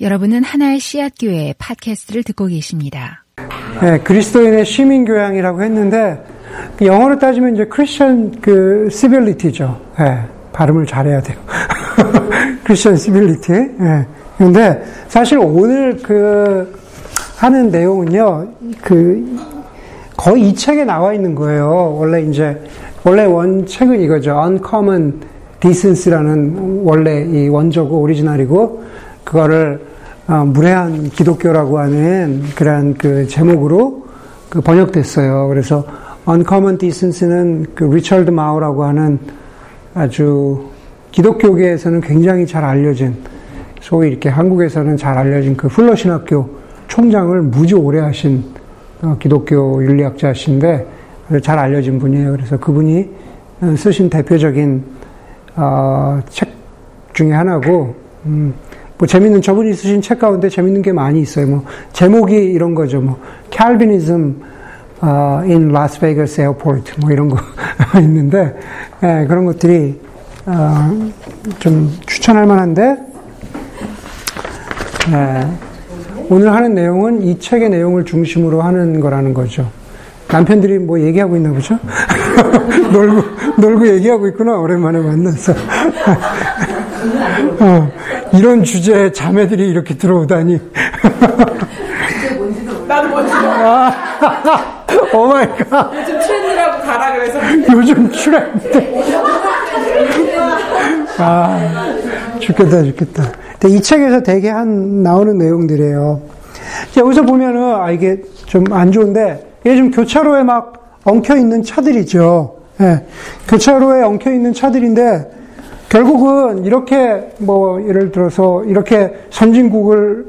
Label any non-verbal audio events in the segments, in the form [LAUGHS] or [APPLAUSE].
여러분은 하나의 씨앗 교회 팟캐스트를 듣고 계십니다. 네, 그리스도인의 시민 교양이라고 했는데 영어로 따지면 이제 크리스천 그 시빌리티죠. 네, 발음을 잘해야 돼요. [LAUGHS] 크리스천 시빌리티. 네. 근데 사실 오늘 그 하는 내용은요, 그 거의 이 책에 나와 있는 거예요. 원래 이제 원래 원책은 이거죠. Uncommon Decency라는 원래 이 원조고 오리지널이고 그거를 어, 무례한 기독교라고 하는 그러한 그 제목으로 그 번역됐어요. 그래서 Uncommon Decency는 그 리처드 마우라고 하는 아주 기독교계에서는 굉장히 잘 알려진 소위 이렇게 한국에서는 잘 알려진 그 플러 신학교 총장을 무지 오래 하신 어, 기독교 윤리학자신데 잘 알려진 분이에요. 그래서 그분이 어, 쓰신 대표적인 어, 책 중에 하나고 음, 뭐 재밌는 저분이 쓰신 책 가운데 재밌는 게 많이 있어요. 뭐 제목이 이런 거죠. 뭐 Calvinism uh, in Las Vegas Airport 뭐 이런 거 [LAUGHS] 있는데 예, 그런 것들이 어, 좀 추천할 만한데 예, 오늘 하는 내용은 이 책의 내용을 중심으로 하는 거라는 거죠. 남편들이 뭐 얘기하고 있나 보죠? [LAUGHS] 놀고, 놀고 얘기하고 있구나. 오랜만에 만나서. [LAUGHS] 어, 이런 주제에 자매들이 이렇게 들어오다니. 나도 뭔지도 아, [LAUGHS] oh my god. 요즘 트렌드라고 가라 그래서 요즘 트렌드. 아, 죽겠다, 죽겠다. 근데 이 책에서 되게 한, 나오는 내용들이에요. 여기서 보면은, 아, 이게 좀 안 좋은데, 이게 좀 교차로에 막 엉켜 있는 차들이죠. 예. 교차로에 엉켜 있는 차들인데, 결국은 이렇게 뭐 예를 들어서 이렇게 선진국을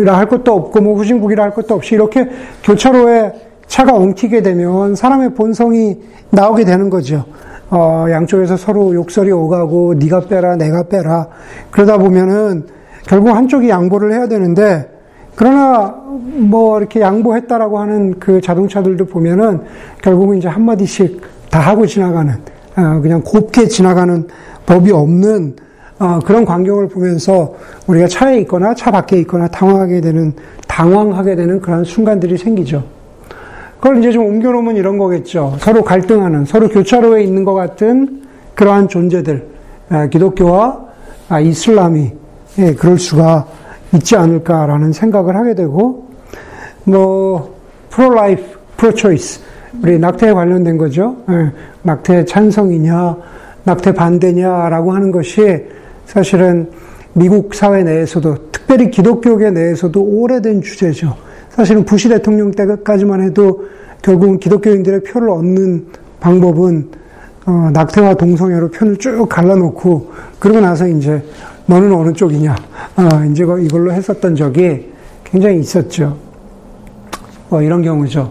이라 할 것도 없고 뭐 후진국이라 할 것도 없이 이렇게 교차로에 차가 엉키게 되면 사람의 본성이 나오게 되는 거죠. 어, 양쪽에서 서로 욕설이 오가고 네가 빼라 내가 빼라 그러다 보면은 결국 한쪽이 양보를 해야 되는데 그러나 뭐 이렇게 양보했다라고 하는 그 자동차들도 보면은 결국은 이제 한 마디씩 다 하고 지나가는 어, 그냥 곱게 지나가는 법이 없는 어, 그런 광경을 보면서 우리가 차에 있거나 차 밖에 있거나 당황하게 되는 당황하게 되는 그런 순간들이 생기죠. 그걸 이제 좀 옮겨놓으면 이런 거겠죠. 서로 갈등하는, 서로 교차로에 있는 것 같은 그러한 존재들, 아, 기독교와 아, 이슬람이 예, 그럴 수가 있지 않을까라는 생각을 하게 되고, 뭐 pro-life, pro-choice, 우리 낙태에 관련된 거죠. 예, 낙태 찬성이냐, 낙태 반대냐라고 하는 것이 사실은 미국 사회 내에서도 특별히 기독교계 내에서도 오래된 주제죠. 사실은 부시 대통령 때까지만 해도 결국은 기독교인들의 표를 얻는 방법은 어, 낙태와 동성애로 편을 쭉 갈라놓고 그러고 나서 이제 너는 어느 쪽이냐 어, 이제 이걸로 했었던 적이 굉장히 있었죠. 어, 이런 경우죠.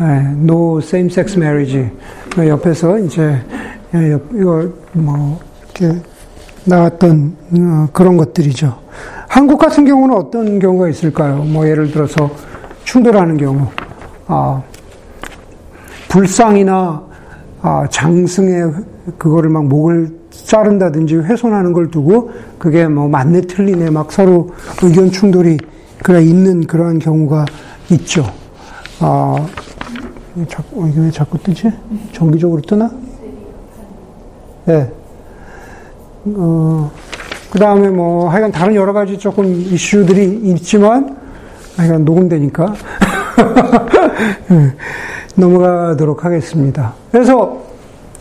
에, no same sex marriage 옆에서 이제 예, 이거 뭐 이렇게 나왔던 어, 그런 것들이죠. 한국 같은 경우는 어떤 경우가 있을까요? 뭐 예를 들어서 충돌하는 경우, 아, 불상이나 아, 장승에 그거를 막 목을 자른다든지 훼손하는 걸 두고 그게 뭐 맞네 틀리네 막 서로 의견 충돌이 그래 있는 그러한 경우가 있죠. 아, 자꾸 왜 자꾸 뜨지? 정기적으로 뜨나? 네. 어, 그 다음에 뭐, 하여간 다른 여러 가지 조금 이슈들이 있지만, 하여간 녹음되니까, [LAUGHS] 예, 넘어가도록 하겠습니다. 그래서,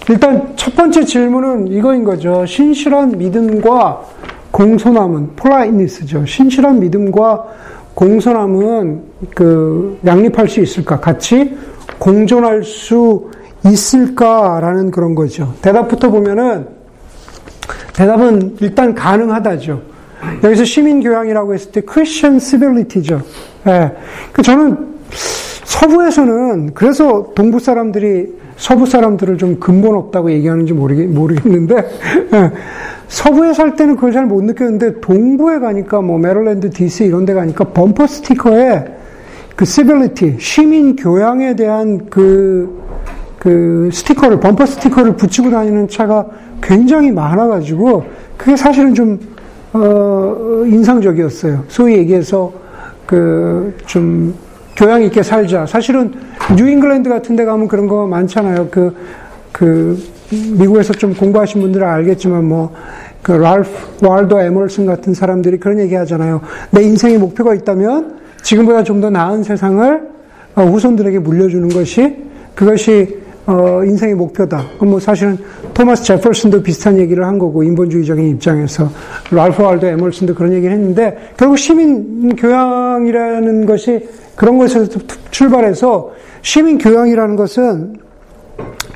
일단 첫 번째 질문은 이거인 거죠. 신실한 믿음과 공손함은, 폴라이니스죠. 신실한 믿음과 공손함은 그, 양립할 수 있을까? 같이 공존할 수 있을까라는 그런 거죠. 대답부터 보면은 대답은 일단 가능하다죠. 여기서 시민 교양이라고 했을 때 크리스천 civility죠. 예. 그 저는 서부에서는 그래서 동부 사람들이 서부 사람들을 좀 근본 없다고 얘기하는지 모르겠, 모르겠는데 예. 서부에 살 때는 그걸 잘 못 느꼈는데 동부에 가니까 뭐 메릴랜드, DC 이런 데 가니까 범퍼 스티커에 그 civility, 시민 교양에 대한 그, 그 스티커를, 범퍼 스티커를 붙이고 다니는 차가 굉장히 많아가지고, 그게 사실은 좀 어, 인상적이었어요. 소위 얘기해서 그 좀 교양 있게 살자. 사실은 뉴잉글랜드 같은 데 가면 그런 거 많잖아요. 그, 그, 미국에서 좀 공부하신 분들은 알겠지만 뭐, 그 랄프 월더 에멀슨 같은 사람들이 그런 얘기 하잖아요. 내 인생의 목표가 있다면 지금보다 좀 더 나은 세상을 어, 후손들에게 물려주는 것이 그것이 어, 인생의 목표다. 뭐 사실은 토마스 제퍼슨도 비슷한 얘기를 한 거고 인본주의적인 입장에서 랄프 월더 에멀슨도 그런 얘기를 했는데 결국 시민 교양이라는 것이 그런 것에서 출발해서 시민 교양이라는 것은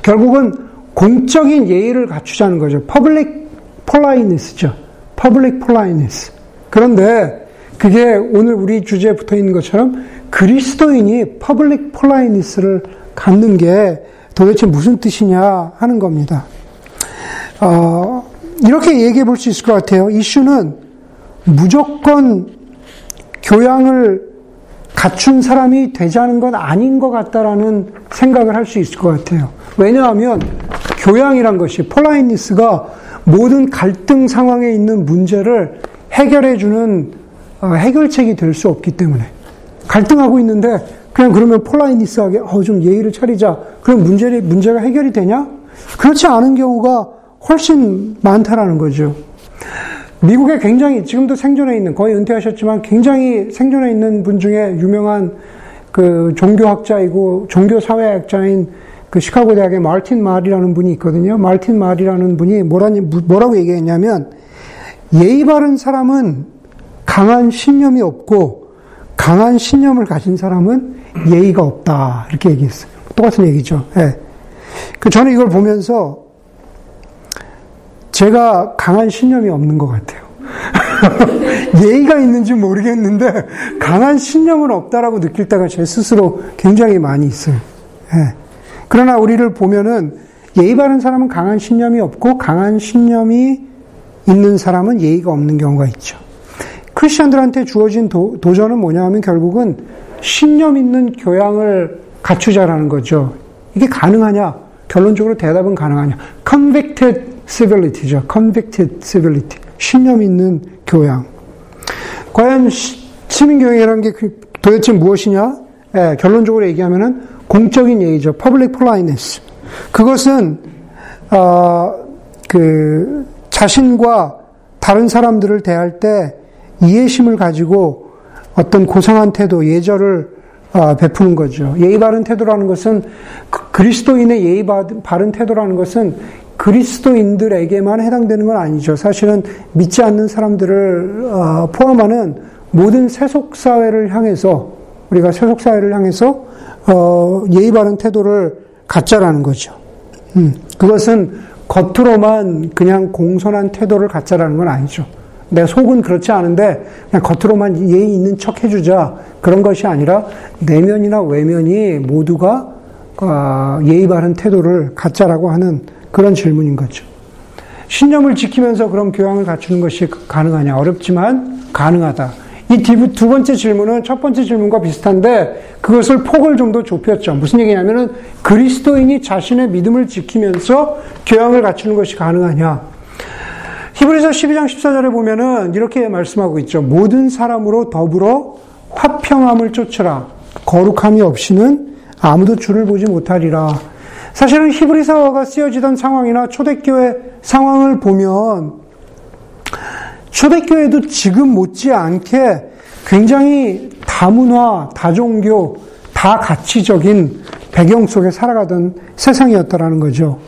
결국은 공적인 예의를 갖추자는 거죠. public politeness죠. public politeness. 그런데 그게 오늘 우리 주제에 붙어 있는 것처럼 그리스도인이 public politeness를 갖는 게 도대체 무슨 뜻이냐 하는 겁니다. 어, 이렇게 얘기해 볼 수 있을 것 같아요. 이슈는 무조건 교양을 갖춘 사람이 되자는 건 아닌 것 같다라는 생각을 할 수 있을 것 같아요. 왜냐하면 교양이란 것이 폴라이니스가 모든 갈등 상황에 있는 문제를 해결해 주는 어, 해결책이 될 수 없기 때문에 갈등하고 있는데 그냥 그러면 폴라이니스하게 어, 좀 예의를 차리자. 그럼 문제 문제가 해결이 되냐? 그렇지 않은 경우가 훨씬 많다라는 거죠. 미국에 굉장히 지금도 생존해 있는 거의 은퇴하셨지만 굉장히 생존해 있는 분 중에 유명한 그 종교학자이고 종교 사회학자인 그 시카고 대학의 마틴 말이라는 분이 있거든요. 마틴 말이라는 분이 뭐라니, 뭐라고 얘기했냐면 예의 바른 사람은 강한 신념이 없고 강한 신념을 가진 사람은 예의가 없다. 이렇게 얘기했어요. 똑같은 얘기죠. 예. 그 저는 이걸 보면서 제가 강한 신념이 없는 것 같아요. [LAUGHS] 예의가 있는지 모르겠는데 강한 신념은 없다라고 느낄 때가 제 스스로 굉장히 많이 있어요. 예. 그러나 우리를 보면은 예의 바른 사람은 강한 신념이 없고 강한 신념이 있는 사람은 예의가 없는 경우가 있죠. 크리스천들한테 주어진 도, 도전은 뭐냐 하면 결국은 신념 있는 교양을 갖추자라는 거죠. 이게 가능하냐? 결론적으로 대답은 가능하냐? convicted civility죠. convicted civility. 신념 있는 교양. 과연 시민교양이라는 게그 도대체 무엇이냐? 예, 결론적으로 얘기하면은 공적인 예의죠. public politeness. 그것은, 어, 그, 자신과 다른 사람들을 대할 때 이해심을 가지고 어떤 고상한 태도, 예절을 아, 베푸는 거죠. 예의 바른 태도라는 것은 그 그리스도인의 예의 바른 태도라는 것은 그리스도인들에게만 해당되는 건 아니죠. 사실은 믿지 않는 사람들을 아, 포함하는 모든 세속 사회를 향해서 우리가 세속 사회를 향해서 어, 예의 바른 태도를 갖자라는 거죠. 음, 그것은 겉으로만 그냥 공손한 태도를 갖자라는 건 아니죠. 내 속은 그렇지 않은데 그냥 겉으로만 예의 있는 척 해주자 그런 것이 아니라 내면이나 외면이 모두가 아, 예의 바른 태도를 갖자라고 하는 그런 질문인 거죠. 신념을 지키면서 그럼 교양을 갖추는 것이 가능하냐? 어렵지만 가능하다. 이 두 번째 질문은 첫 번째 질문과 비슷한데 그것을 폭을 좀 더 좁혔죠. 무슨 얘기냐면은 그리스도인이 자신의 믿음을 지키면서 교양을 갖추는 것이 가능하냐? 히브리서 12장 14절에 보면은 이렇게 말씀하고 있죠. 모든 사람으로 더불어 화평함을 쫓으라. 거룩함이 없이는 아무도 주를 보지 못하리라. 사실은 히브리서가 쓰여지던 상황이나 초대교회 상황을 보면 초대교회도 지금 못지않게 굉장히 다문화, 다종교, 다가치적인 배경 속에 살아가던 세상이었다라는 거죠.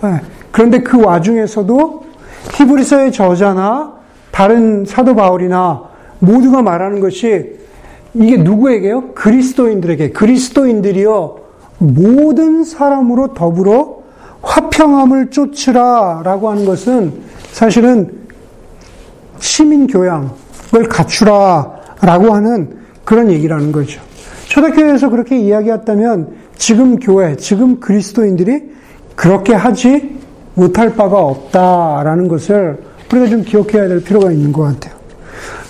네. 그런데 그 와중에서도 히브리서의 저자나 다른 사도 바울이나 모두가 말하는 것이 이게 누구에게요? 그리스도인들에게. 그리스도인들이요, 모든 사람으로 더불어 화평함을 쫓으라 라고 하는 것은 사실은 시민교양을 갖추라 라고 하는 그런 얘기라는 거죠. 초대교회에서 그렇게 이야기했다면 지금 교회, 지금 그리스도인들이 그렇게 하지 못할 바가 없다라는 것을 우리가 좀 기억해야 될 필요가 있는 것 같아요.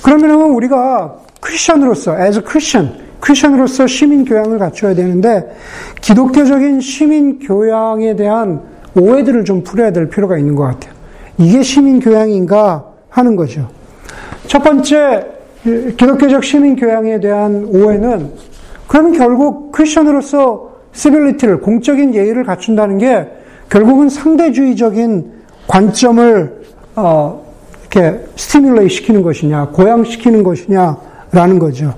그러면 우리가 크리스천으로서, as a Christian, 크리스천으로서 시민 교양을 갖춰야 되는데 기독교적인 시민 교양에 대한 오해들을 좀 풀어야 될 필요가 있는 것 같아요. 이게 시민 교양인가 하는 거죠. 첫 번째 기독교적 시민 교양에 대한 오해는 그러면 결국 크리스천으로서 시빌리티를 공적인 예의를 갖춘다는 게 결국은 상대주의적인 관점을 어, 이렇게 스티뮬레이 시키는 것이냐, 고양시키는 것이냐라는 거죠.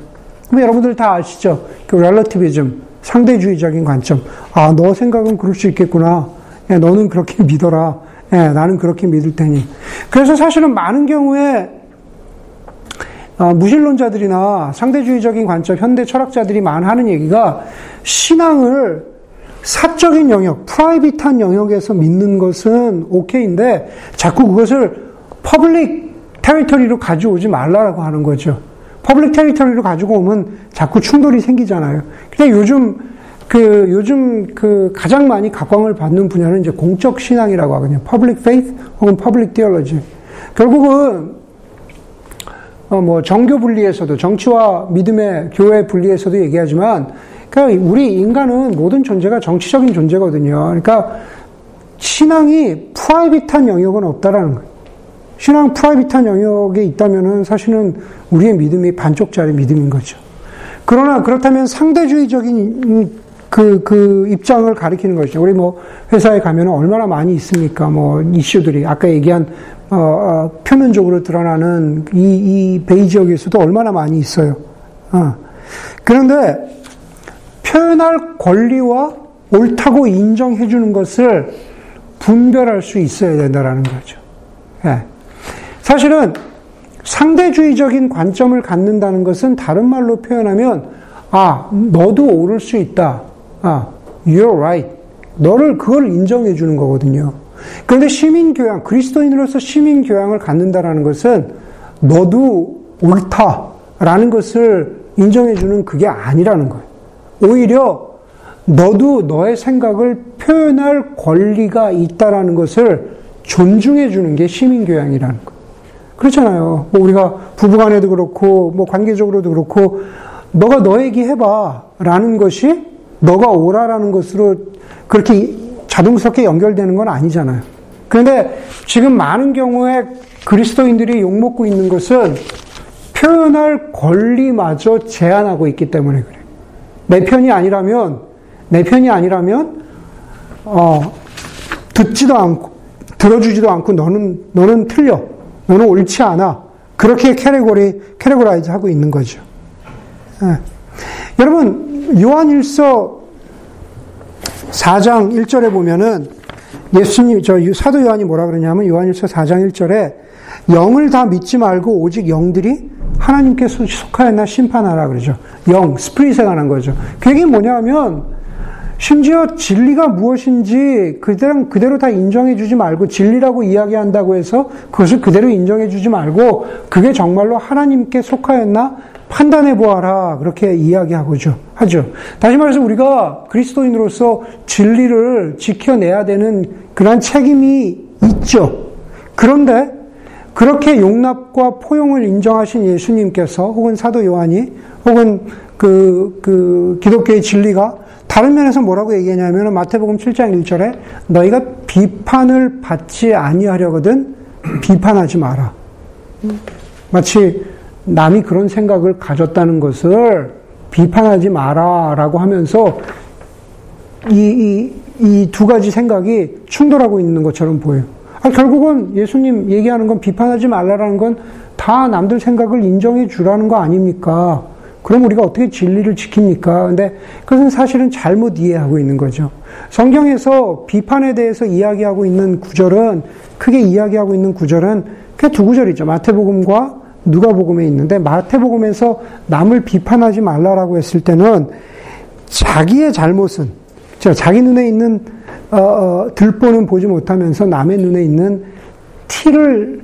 여러분들 다 아시죠? 그 렐러티비즘, 상대주의적인 관점. 아, 너 생각은 그럴 수 있겠구나. 예, 너는 그렇게 [LAUGHS] 믿어라. 예, 나는 그렇게 믿을 테니. 그래서 사실은 많은 경우에 어, 무신론자들이나 상대주의적인 관점, 현대 철학자들이 많이 하는 얘기가 신앙을 사적인 영역, 프라이빗한 영역에서 믿는 것은 오케이인데 자꾸 그것을 public territory로 가져오지 말라라고 하는 거죠. public territory로 가지고 오면 자꾸 충돌이 생기잖아요. 근데 요즘 그 요즘 그 가장 많이 각광을 받는 분야는 이제 공적 신앙이라고 하거든요. public faith 혹은 public theology. 결국은 어 뭐 정교 분리에서도 정치와 믿음의 교회 분리에서도 얘기하지만 그러니까 우리 인간은 모든 존재가 정치적인 존재거든요. 그러니까 신앙이 private한 영역은 없다라는 거예요. 신앙 private한 영역에 있다면은 사실은 우리의 믿음이 반쪽짜리 믿음인 거죠. 그러나 그렇다면 상대주의적인 그, 그 입장을 가리키는 것이죠. 우리 뭐 회사에 가면 얼마나 많이 있습니까? 뭐 이슈들이. 아까 얘기한, 어, 어, 표면적으로 드러나는 이, 이 베이지역에서도 얼마나 많이 있어요. 어. 그런데 표현할 권리와 옳다고 인정해 주는 것을 분별할 수 있어야 된다라는 거죠. 예. 사실은 상대주의적인 관점을 갖는다는 것은 다른 말로 표현하면 아 너도 오를 수 있다. 아 you're right. 너를 그걸 인정해 주는 거거든요. 그런데 시민 교양, 그리스도인으로서 시민 교양을 갖는다라는 것은 너도 옳다라는 것을 인정해 주는 그게 아니라는 거예요. 오히려 너도 너의 생각을 표현할 권리가 있다라는 것을 존중해 주는 게 시민 교양이라는 거. 그렇잖아요. 뭐 우리가 부부간에도 그렇고 뭐 관계적으로도 그렇고 너가 너 얘기해봐라는 것이 너가 오라라는 것으로 그렇게 자동스럽게 연결되는 건 아니잖아요. 그런데 지금 많은 경우에 그리스도인들이 욕먹고 있는 것은 표현할 권리마저 제한하고 있기 때문에 그래. 내 편이 아니라면 내 편이 아니라면 어, 듣지도 않고 들어주지도 않고 너는 너는 틀려. 너는 옳지 않아. 그렇게 category, categorize 하고 있는 거죠. 예. 여러분, 요한일서 4장 1절에 보면은 예수님, 저 사도 요한이 뭐라 그러냐면 요한일서 4장 1절에 영을 다 믿지 말고 오직 영들이 하나님께 속하였나 심판하라 그러죠. 영, 스프릿에 관한 거죠. 그게 뭐냐면 심지어 진리가 무엇인지 그대로, 그대로 다 인정해 주지 말고 진리라고 이야기한다고 해서 그것을 그대로 인정해 주지 말고 그게 정말로 하나님께 속하였나 판단해 보아라. 그렇게 이야기하고죠. 하죠. 다시 말해서 우리가 그리스도인으로서 진리를 지켜내야 되는 그러한 책임이 있죠. 그런데 그렇게 용납과 포용을 인정하신 예수님께서 혹은 사도 요한이 혹은 그, 그 기독교의 진리가 다른 면에서 뭐라고 얘기하냐면 마태복음 7장 1절에 너희가 비판을 받지 아니하려거든 비판하지 마라. 마치 남이 그런 생각을 가졌다는 것을 비판하지 마라라고 하면서 이이두 가지 생각이 충돌하고 있는 것처럼 보여요. 아, 결국은 예수님 얘기하는 건 비판하지 말라라는 건 다 남들 생각을 인정해 주라는 거 아닙니까? 그럼 우리가 어떻게 진리를 지킵니까? 근데 그것은 사실은 잘못 이해하고 있는 거죠. 성경에서 비판에 대해서 이야기하고 있는 구절은, 크게 이야기하고 있는 구절은 그 두 구절이죠. 마태복음과 누가복음에 있는데, 마태복음에서 남을 비판하지 말라라고 했을 때는 자기의 잘못은, 자기 눈에 있는, 어, 어, 들보는 보지 못하면서 남의 눈에 있는 티를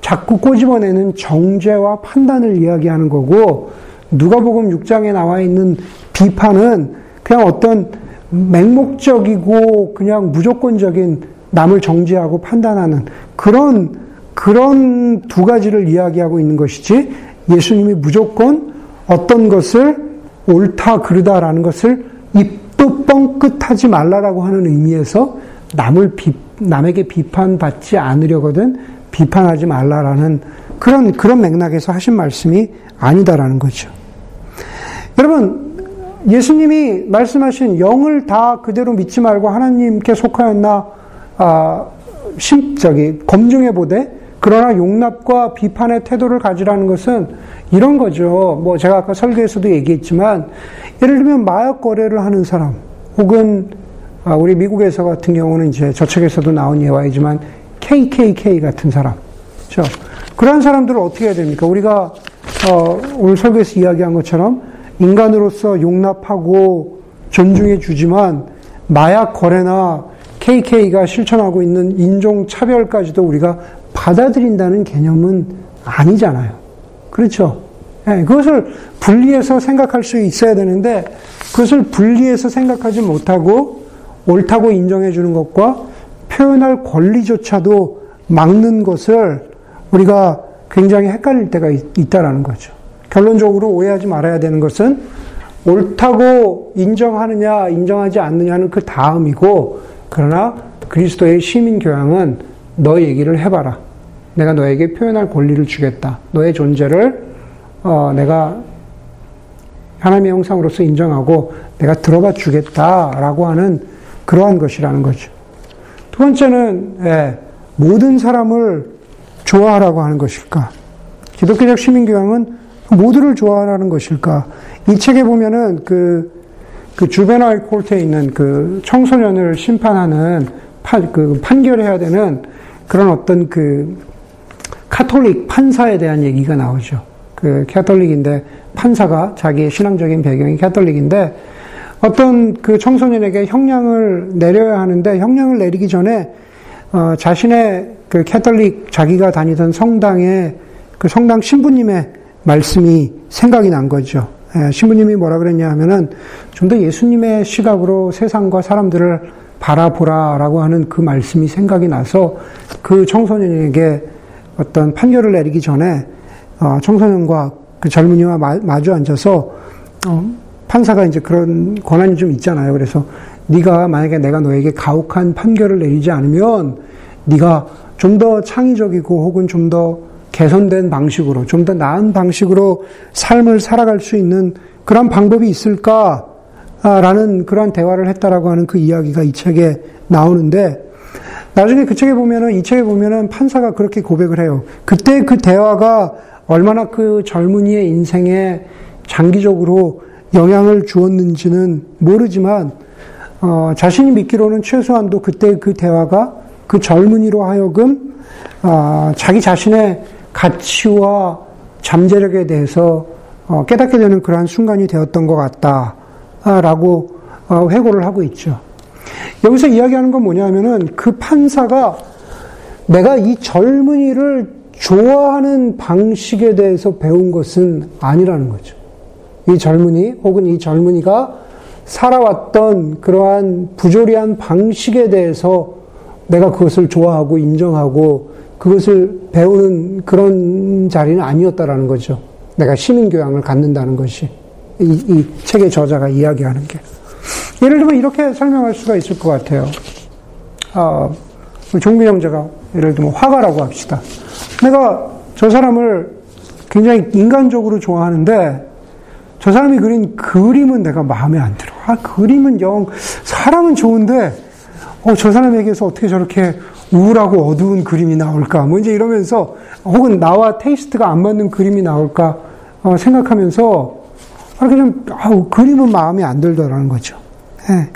자꾸 꼬집어내는 정죄와 판단을 이야기하는 거고, 누가복음 6장에 나와 있는 비판은 그냥 어떤 맹목적이고 그냥 무조건적인 남을 정죄하고 판단하는 그런 그런 두 가지를 이야기하고 있는 것이지 예수님이 무조건 어떤 것을 옳다 그르다라는 것을 입 도 뻥끗하지 말라라고 하는 의미에서 남을 비, 남에게 비판받지 않으려거든 비판하지 말라라는 그런, 그런 맥락에서 하신 말씀이 아니다라는 거죠. 여러분, 예수님이 말씀하신 영을 다 그대로 믿지 말고 하나님께 속하였나, 아, 심, 저기, 검증해 보되, 그러나 용납과 비판의 태도를 가지라는 것은 이런 거죠. 뭐 제가 아까 설교에서도 얘기했지만, 예를 들면 마약 거래를 하는 사람, 혹은 아, 우리 미국에서 같은 경우는 이제 저책에서도 나온 예화이지만 KKK 같은 사람, 그렇죠? 그런 사람들을 어떻게 해야 됩니까? 우리가 어, 오늘 설교에서 이야기한 것처럼 인간으로서 용납하고 존중해 주지만 마약 거래나 KK가 실천하고 있는 인종 차별까지도 우리가 받아들인다는 개념은 아니잖아요. 그렇죠? 네, 그것을 분리해서 생각할 수 있어야 되는데 그것을 분리해서 생각하지 못하고 옳다고 인정해 주는 것과 표현할 권리조차도 막는 것을 우리가 굉장히 헷갈릴 때가 있, 다라는 거죠. 결론적으로 오해하지 말아야 되는 것은 옳다고 인정하느냐, 인정하지 않느냐는 그 다음이고, 그러나 그리스도의 시민 교양은 너 얘기를 해봐라. 내가 너에게 표현할 권리를 주겠다. 너의 존재를 어, 내가 하나님의 형상으로서 인정하고 내가 들어봐 주겠다라고 하는 그러한 것이라는 거죠. 두 번째는 예, 모든 사람을 좋아하라고 하는 것일까? 기독교적 시민교양은 모두를 좋아하라는 것일까? 이 책에 보면은 그, 그 주베나일 콜트에 있는 그 청소년을 심판하는 판, 그 판결해야 되는 그런 어떤 그 카톨릭 판사에 대한 얘기가 나오죠. 그 캐톨릭인데 판사가 자기의 신앙적인 배경이 캐톨릭인데 어떤 그 청소년에게 형량을 내려야 하는데 형량을 내리기 전에 어, 자신의 그 캐톨릭 자기가 다니던 성당의 그 성당 신부님의 말씀이 생각이 난 거죠. 예, 신부님이 뭐라 그랬냐 하면은 좀 더 예수님의 시각으로 세상과 사람들을 바라보라라고 하는 그 말씀이 생각이 나서 그 청소년에게 어떤 판결을 내리기 전에 어, 청소년과 그 젊은이와 마, 주 앉아서 어, 판사가 이제 그런 권한이 좀 있잖아요. 그래서 네가 만약에 내가 너에게 가혹한 판결을 내리지 않으면 네가 좀 더 창의적이고 혹은 좀 더 개선된 방식으로 좀 더 나은 방식으로 삶을 살아갈 수 있는 그런 방법이 있을까라는 그러한 대화를 했다라고 하는 그 이야기가 이 책에 나오는데 나중에 그 책에 보면은 이 책에 보면은 판사가 그렇게 고백을 해요. 그때 그 대화가 얼마나 그 젊은이의 인생에 장기적으로 영향을 주었는지는 모르지만 어, 자신이 믿기로는 최소한도 그때 그 대화가 그 젊은이로 하여금 어, 자기 자신의 가치와 잠재력에 대해서 어, 깨닫게 되는 그러한 순간이 되었던 것 같다라고 어, 회고를 하고 있죠. 여기서 이야기하는 건 뭐냐면은 그 판사가 내가 이 젊은이를 좋아하는 방식에 대해서 배운 것은 아니라는 거죠. 이 젊은이 혹은 이 젊은이가 살아왔던 그러한 부조리한 방식에 대해서 내가 그것을 좋아하고 인정하고 그것을 배우는 그런 자리는 아니었다라는 거죠. 내가 시민교양을 갖는다는 것이. 이, 이 책의 저자가 이야기하는 게. 예를 들면 이렇게 설명할 수가 있을 것 같아요. 아, 종민 형제가 예를 들면 화가라고 합시다. 내가 저 사람을 굉장히 인간적으로 좋아하는데 저 사람이 그린 그림은 내가 마음에 안 들어. 아, 그림은 영, 사람은 좋은데, 어, 저 사람에게서 어떻게 저렇게 우울하고 어두운 그림이 나올까? 뭐 이제 이러면서, 혹은 나와 테이스트가 안 맞는 그림이 나올까? 어, 생각하면서, 이렇게 좀, 아우, 그림은 마음에 안 들더라는 거죠. 예.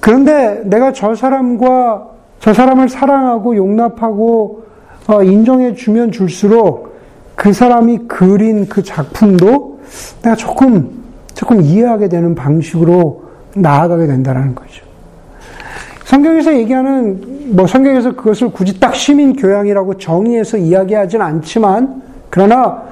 그런데 내가 저 사람과 저 사람을 사랑하고 용납하고 어, 인정해 주면 줄수록 그 사람이 그린 그 작품도 내가 조금 조금 이해하게 되는 방식으로 나아가게 된다는 거죠. 성경에서 얘기하는 뭐 성경에서 그것을 굳이 딱 시민 교양이라고 정의해서 이야기하진 않지만 그러나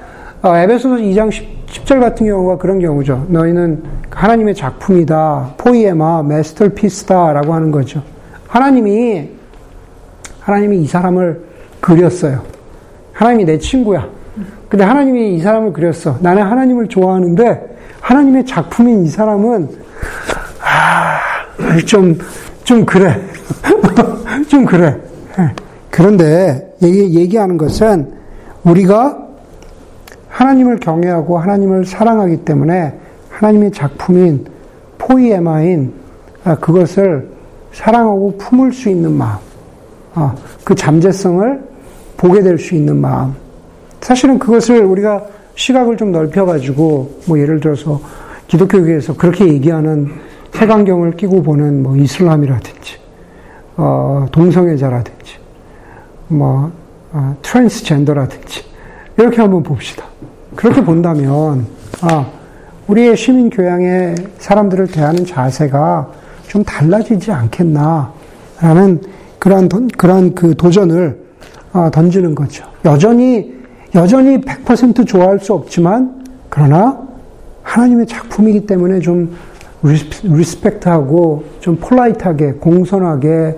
어, 에베소서 2장 10, 절 같은 경우가 그런 경우죠. 너희는 하나님의 작품이다. 포이에마, 메스터피스다 라고 하는 거죠. 하나님이 하나님이 이 사람을 그렸어요. 하나님이 내 친구야. 근데 하나님이 이 사람을 그렸어. 나는 하나님을 좋아하는데 하나님의 작품인 이 사람은 아, 좀, 좀 그래. [LAUGHS] 좀 그래. 예. 그런데 얘기, 얘기하는 것은 우리가 하나님을 경외하고 하나님을 사랑하기 때문에 하나님의 작품인 포이에마인 아, 그것을 사랑하고 품을 수 있는 마음, 아, 그 잠재성을 보게 될 수 있는 마음. 사실은 그것을 우리가 시각을 좀 넓혀가지고, 뭐 예를 들어서 기독교계에서 그렇게 얘기하는 색안경을 끼고 보는 뭐 이슬람이라든지, 어, 동성애자라든지, 뭐, 어, 트랜스젠더라든지, 이렇게 한번 봅시다. 그렇게 본다면, 아, 우리의 시민 교양의 사람들을 대하는 자세가 좀 달라지지 않겠나라는 그러한 그러한 그 도전을 아, 던지는 거죠. 여전히 여전히 100% 좋아할 수 없지만 그러나 하나님의 작품이기 때문에 좀 리스펙트하고 좀 폴라이트하게 공손하게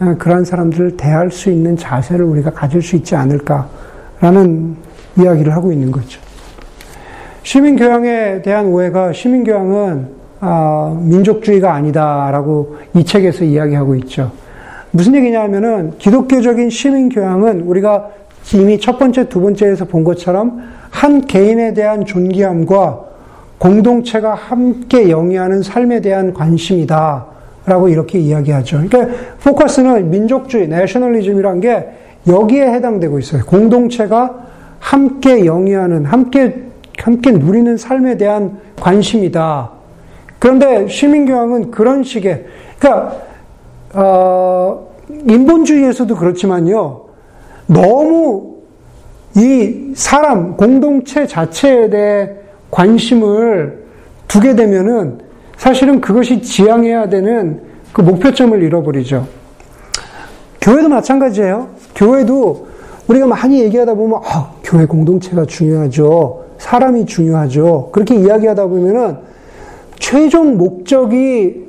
아, 그러한 사람들을 대할 수 있는 자세를 우리가 가질 수 있지 않을까라는 이야기를 하고 있는 거죠. 시민교양에 대한 오해가 시민교양은 아, 민족주의가 아니다라고 이 책에서 이야기하고 있죠. 무슨 얘기냐 하면은 기독교적인 시민교양은 우리가 이미 첫 번째, 두 번째에서 본 것처럼 한 개인에 대한 존귀함과 공동체가 함께 영위하는 삶에 대한 관심이다. 라고 이렇게 이야기하죠. 그러니까 포커스는 민족주의, 내셔널리즘이란 게 여기에 해당되고 있어요. 공동체가 함께 영위하는, 함께, 함께 누리는 삶에 대한 관심이다. 그런데 시민교양은 그런 식의, 그러니까, 어, 인본주의에서도 그렇지만요, 너무 이 사람, 공동체 자체에 대해 관심을 두게 되면은 사실은 그것이 지향해야 되는 그 목표점을 잃어버리죠. 교회도 마찬가지예요. 교회도 우리가 많이 얘기하다 보면, 아, 교회 공동체가 중요하죠. 사람이 중요하죠. 그렇게 이야기하다 보면은 최종 목적이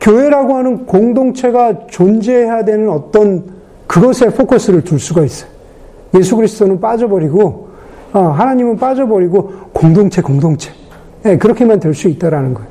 교회라고 하는 공동체가 존재해야 되는 어떤 그것에 포커스를 둘 수가 있어요. 예수 그리스도는 빠져버리고 어, 하나님은 빠져버리고 공동체 공동체 네, 그렇게만 될 수 있다라는 거예요.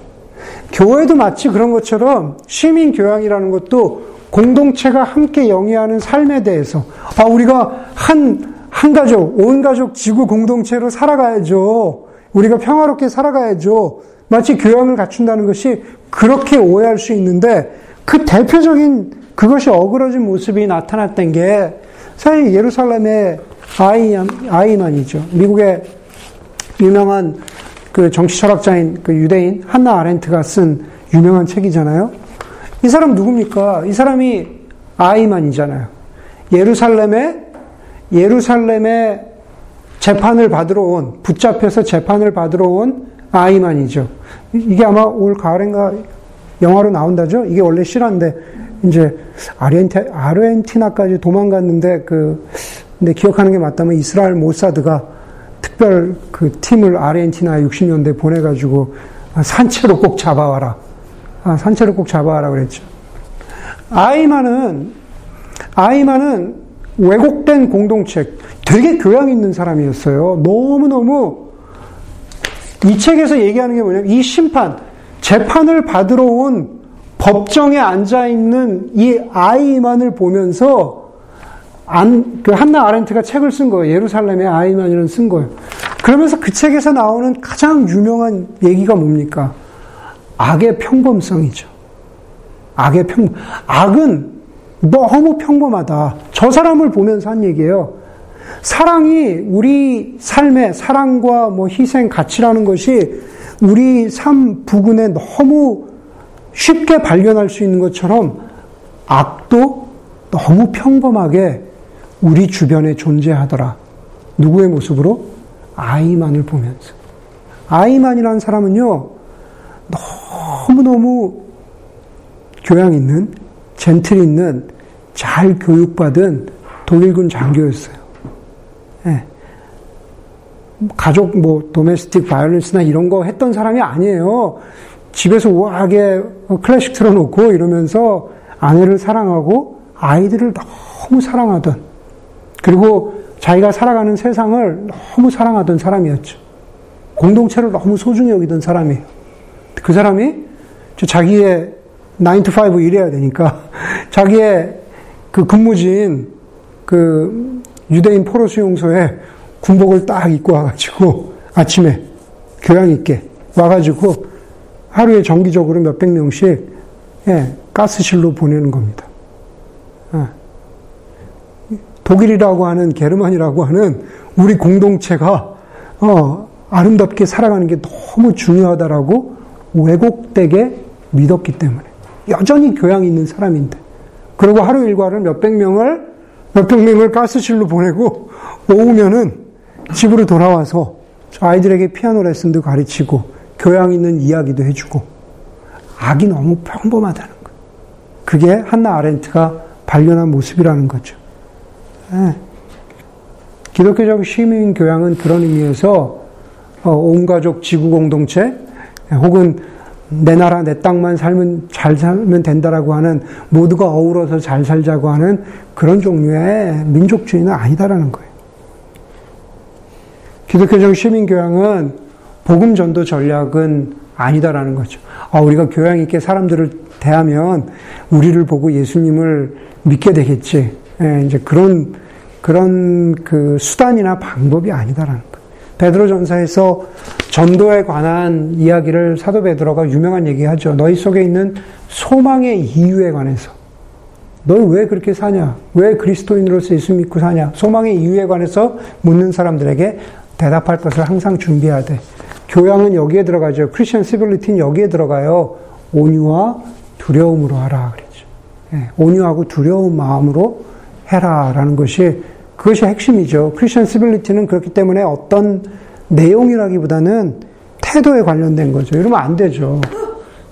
교회도 마치 그런 것처럼 시민 교양이라는 것도 공동체가 함께 영위하는 삶에 대해서 아 우리가 한 한 가족 온 가족 지구 공동체로 살아가야죠. 우리가 평화롭게 살아가야죠. 마치 교양을 갖춘다는 것이 그렇게 오해할 수 있는데 그 대표적인 그것이 어그러진 모습이 나타났던 게 사실 예루살렘의 아이, 아이만이죠. 미국의 유명한 그 정치 철학자인 그 유대인 한나 아렌트가 쓴 유명한 책이잖아요. 이 사람 누굽니까? 이 사람이 아이만이잖아요. 예루살렘에 예루살렘에 재판을 받으러 온 붙잡혀서 재판을 받으러 온 아이만이죠. 이게 아마 올 가을인가 영화로 나온다죠? 이게 원래 실화인데, 이제 아르헨티, 아르헨티나까지 도망갔는데, 그, 근데 기억하는 게 맞다면 이스라엘 모사드가 특별 그 팀을 아르헨티나 60년대 보내가지고 산채로 꼭 잡아와라. 아, 산채로 꼭 잡아와라 그랬죠. 아이만은, 아이만은 왜곡된 공동체, 되게 교양 있는 사람이었어요. 너무너무 이 책에서 얘기하는 게 뭐냐면 이 심판, 재판을 받으러 온 법정에 앉아 있는 이 아이만을 보면서 안, 그 한나 아렌트가 책을 쓴 거예요. 예루살렘의 아이만이라는 쓴 거예요. 그러면서 그 책에서 나오는 가장 유명한 얘기가 뭡니까? 악의 평범성이죠. 악의 평, 악은 너무 평범하다. 저 사람을 보면서 한 얘기예요. 사랑이 우리 삶의 사랑과 뭐 희생, 가치라는 것이 우리 삶 부근에 너무 쉽게 발견할 수 있는 것처럼 악도 너무 평범하게 우리 주변에 존재하더라. 누구의 모습으로? 아이만을 보면서. 아이만이라는 사람은요, 너무너무 교양 있는, 젠틀 있는, 잘 교육받은 독일군 장교였어요. 예. 가족 뭐 도메스틱 바이올린스나 이런 거 했던 사람이 아니에요. 집에서 우아하게 클래식 틀어놓고 이러면서 아내를 사랑하고 아이들을 너무 사랑하던 그리고 자기가 살아가는 세상을 너무 사랑하던 사람이었죠. 공동체를 너무 소중히 여기던 사람이에요. 그 사람이 자기의 9 to 5 일해야 되니까 [LAUGHS] 자기의 그 근무지인 그 유대인 포로 수용소에 군복을 딱 입고 와가지고 아침에 교양 있게 와가지고 하루에 정기적으로 몇백 명씩 예, 가스실로 보내는 겁니다. 예. 독일이라고 하는 게르만이라고 하는 우리 공동체가 어, 아름답게 살아가는 게 너무 중요하다라고 왜곡되게 믿었기 때문에 여전히 교양 있는 사람인데 그리고 하루 일과를 몇백 명을 몇백 명을 가스실로 보내고 오후면은 집으로 돌아와서 아이들에게 피아노 레슨도 가르치고 교양 있는 이야기도 해주고 악이 너무 평범하다는 거. 그게 한나 아렌트가 발견한 모습이라는 거죠. 네. 기독교적 시민 교양은 그런 의미에서 어, 온 가족 지구 공동체 혹은 내 나라 내 땅만 살면 잘 살면 된다라고 하는 모두가 어우러서 잘 살자고 하는 그런 종류의 민족주의는 아니다라는 거예요. 기독교적 시민 교양은 복음 전도 전략은 아니다라는 거죠. 아, 우리가 교양 있게 사람들을 대하면 우리를 보고 예수님을 믿게 되겠지. 예, 이제 그런 그런 그 수단이나 방법이 아니다라는 거예요. 베드로 전사에서 전도에 관한 이야기를 사도 베드로가 유명한 얘기하죠. 너희 속에 있는 소망의 이유에 관해서. 너희 왜 그렇게 사냐? 왜 그리스도인으로서 예수 믿고 사냐? 소망의 이유에 관해서 묻는 사람들에게 대답할 것을 항상 준비해야 돼. 교양은 여기에 들어가죠. 크리스천 시빌리티는 여기에 들어가요. 온유와 두려움으로 하라 그랬죠. 예, 온유하고 두려운 마음으로 해라라는 것이 그것이 핵심이죠. 크리스천 시빌리티는 그렇기 때문에 어떤 내용이라기보다는 태도에 관련된 거죠. 이러면 안 되죠.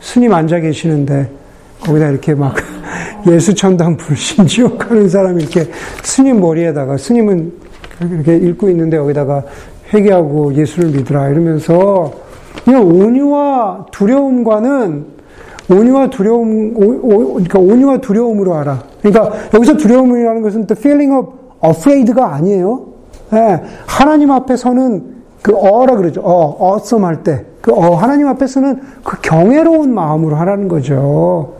스님 앉아 계시는데 거기다 이렇게 막 [LAUGHS] 예수천당 불신지옥 하는 사람이 이렇게 스님 머리에다가 스님은 이렇게 읽고 있는데 여기다가 회개하고 예수를 믿으라 이러면서 그냥 온유와 두려움과는 온유와 두려움, 오, 오, 그러니까 온유와 두려움으로 알아. 그러니까 여기서 두려움이라는 것은 the feeling of afraid가 아니에요. 예, 하나님 앞에서는 그 어라 그러죠. 어, awesome 할 때. 그 어, 하나님 앞에서는 그 경외로운 마음으로 하라는 거죠.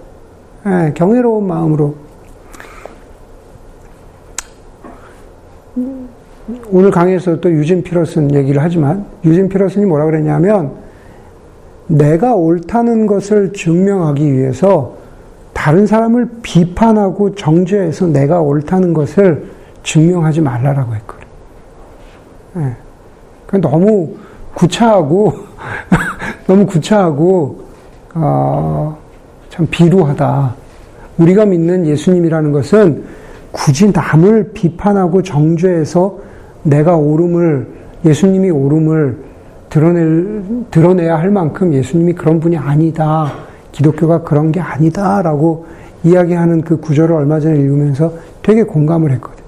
예, 경외로운 마음으로. 오늘 강의에서 또 유진 피러슨 얘기를 하지만 유진 피러슨이 뭐라 그랬냐면 내가 옳다는 것을 증명하기 위해서 다른 사람을 비판하고 정죄해서 내가 옳다는 것을 증명하지 말라라고 했거든. 네. 너무 구차하고 [LAUGHS] 너무 구차하고 어, 참 비루하다. 우리가 믿는 예수님이라는 것은 굳이 남을 비판하고 정죄해서 내가 옳음을 예수님이 옳음을 드러낼 드러내야 할 만큼 예수님이 그런 분이 아니다. 기독교가 그런 게 아니다 라고 이야기하는 그 구절을 얼마 전에 읽으면서 되게 공감을 했거든.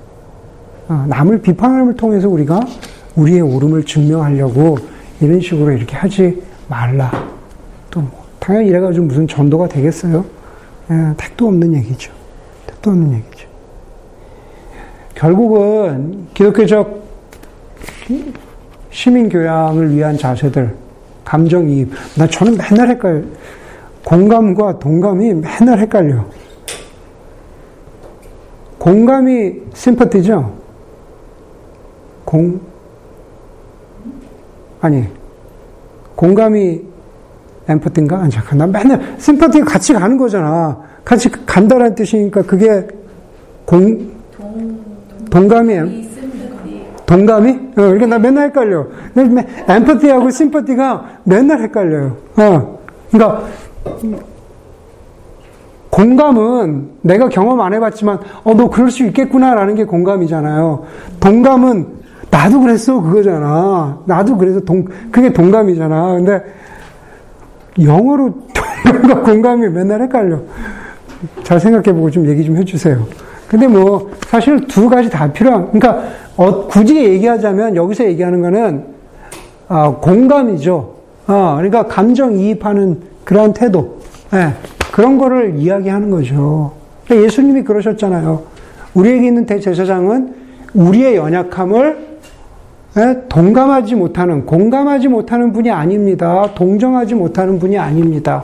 아, 남을 비판함을 통해서 우리가 우리의 옳음을 증명하려고 이런 식으로 이렇게 하지 말라. 또 뭐, 당연히 이래가지고 무슨 전도가 되겠어요? 예, 택도 없는 얘기죠. 택도 없는 얘기죠. 결국은 기독교적 시민교양을 위한 자세들, 감정이입. 나 저는 맨날 헷갈려. 공감과 동감이 맨날 헷갈려. 공감이 심퍼티죠? 공, 아니, 공감이 엠퍼티인가? 아니, 잠깐. 나 맨날 심퍼티가 같이 가는 거잖아. 같이 간다는 뜻이니까 그게 공, 동 감이 동감이? 어, 그러니까 나 맨날 헷갈려. 엠퍼티하고 심퍼티가 맨날 헷갈려요. 어. 그러니까 공감은 내가 경험 안 해봤지만 어 너 그럴 수 있겠구나라는 게 공감이잖아요. 동감은 나도 그랬어 그거잖아. 나도 그래서 동 그게 동감이잖아. 근데 영어로 동감과 공감이 맨날 헷갈려. 잘 생각해보고 좀 얘기 좀 해주세요. 근데 뭐 사실 두 가지 다 필요한. 그러니까 어, 굳이 얘기하자면 여기서 얘기하는 거는 어, 공감이죠. 어, 그러니까 감정 이입하는 그러한 태도. 네, 그런 거를 이야기하는 거죠. 그러니까 예수님이 그러셨잖아요. 우리에게 있는 대제사장은 우리의 연약함을 네, 동감하지 못하는, 공감하지 못하는 분이 아닙니다. 동정하지 못하는 분이 아닙니다.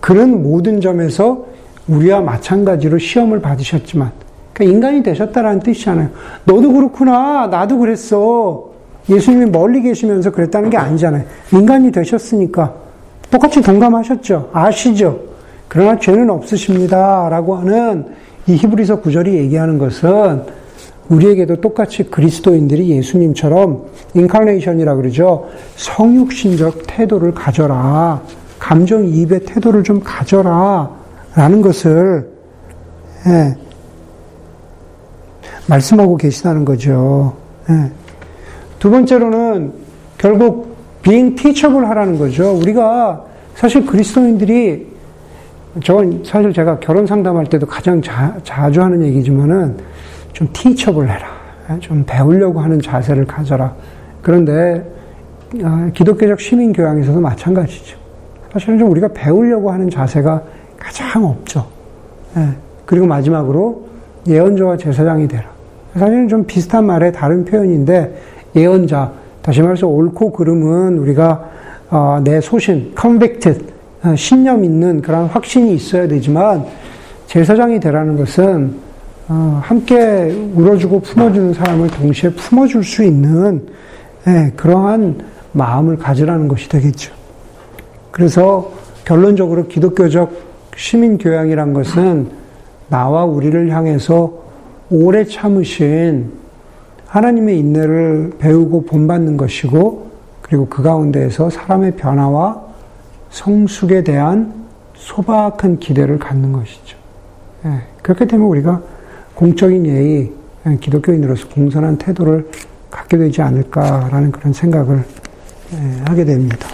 그런 모든 점에서 우리와 마찬가지로 시험을 받으셨지만, 그러니까 인간이 되셨다라는 뜻이잖아요. 너도 그렇구나. 나도 그랬어. 예수님이 멀리 계시면서 그랬다는 게 아니잖아요. 인간이 되셨으니까 똑같이 동감하셨죠. 아시죠. 그러나 죄는 없으십니다. 라고 하는 이 히브리서 구절이 얘기하는 것은 우리에게도 똑같이 그리스도인들이 예수님처럼 인카네이션이라 그러죠. 성육신적 태도를 가져라. 감정이입의 태도를 좀 가져라. 라는 것을 예, 말씀하고 계시다는 거죠. 예. 두 번째로는 결국 being teachable 하라는 거죠. 우리가 사실 그리스도인들이 저건 사실 제가 결혼 상담할 때도 가장 자, 주 하는 얘기지만은 좀 teachable 해라. 좀 배우려고 하는 자세를 가져라. 그런데 아, 기독교적 시민 교양에서도 마찬가지죠. 사실은 좀 우리가 배우려고 하는 자세가 가장 없죠. 예. 그리고 마지막으로 예언자와 제사장이 되라. 사실은 좀 비슷한 말의 다른 표현인데 예언자 다시 말해서 옳고 그름은 우리가 어, 내 소신, convicted 어, 신념 있는 그런 확신이 있어야 되지만 제사장이 되라는 것은 어, 함께 울어주고 품어주는 사람을 동시에 품어줄 수 있는 예, 그러한 마음을 가지라는 것이 되겠죠. 그래서 결론적으로 기독교적 시민 교양이란 것은 나와 우리를 향해서 오래 참으신 하나님의 인내를 배우고 본받는 것이고 그리고 그 가운데에서 사람의 변화와 성숙에 대한 소박한 기대를 갖는 것이죠. 예, 그렇게 되면 우리가 공적인 예의, 예, 기독교인으로서 공손한 태도를 갖게 되지 않을까라는 그런 생각을 예, 하게 됩니다.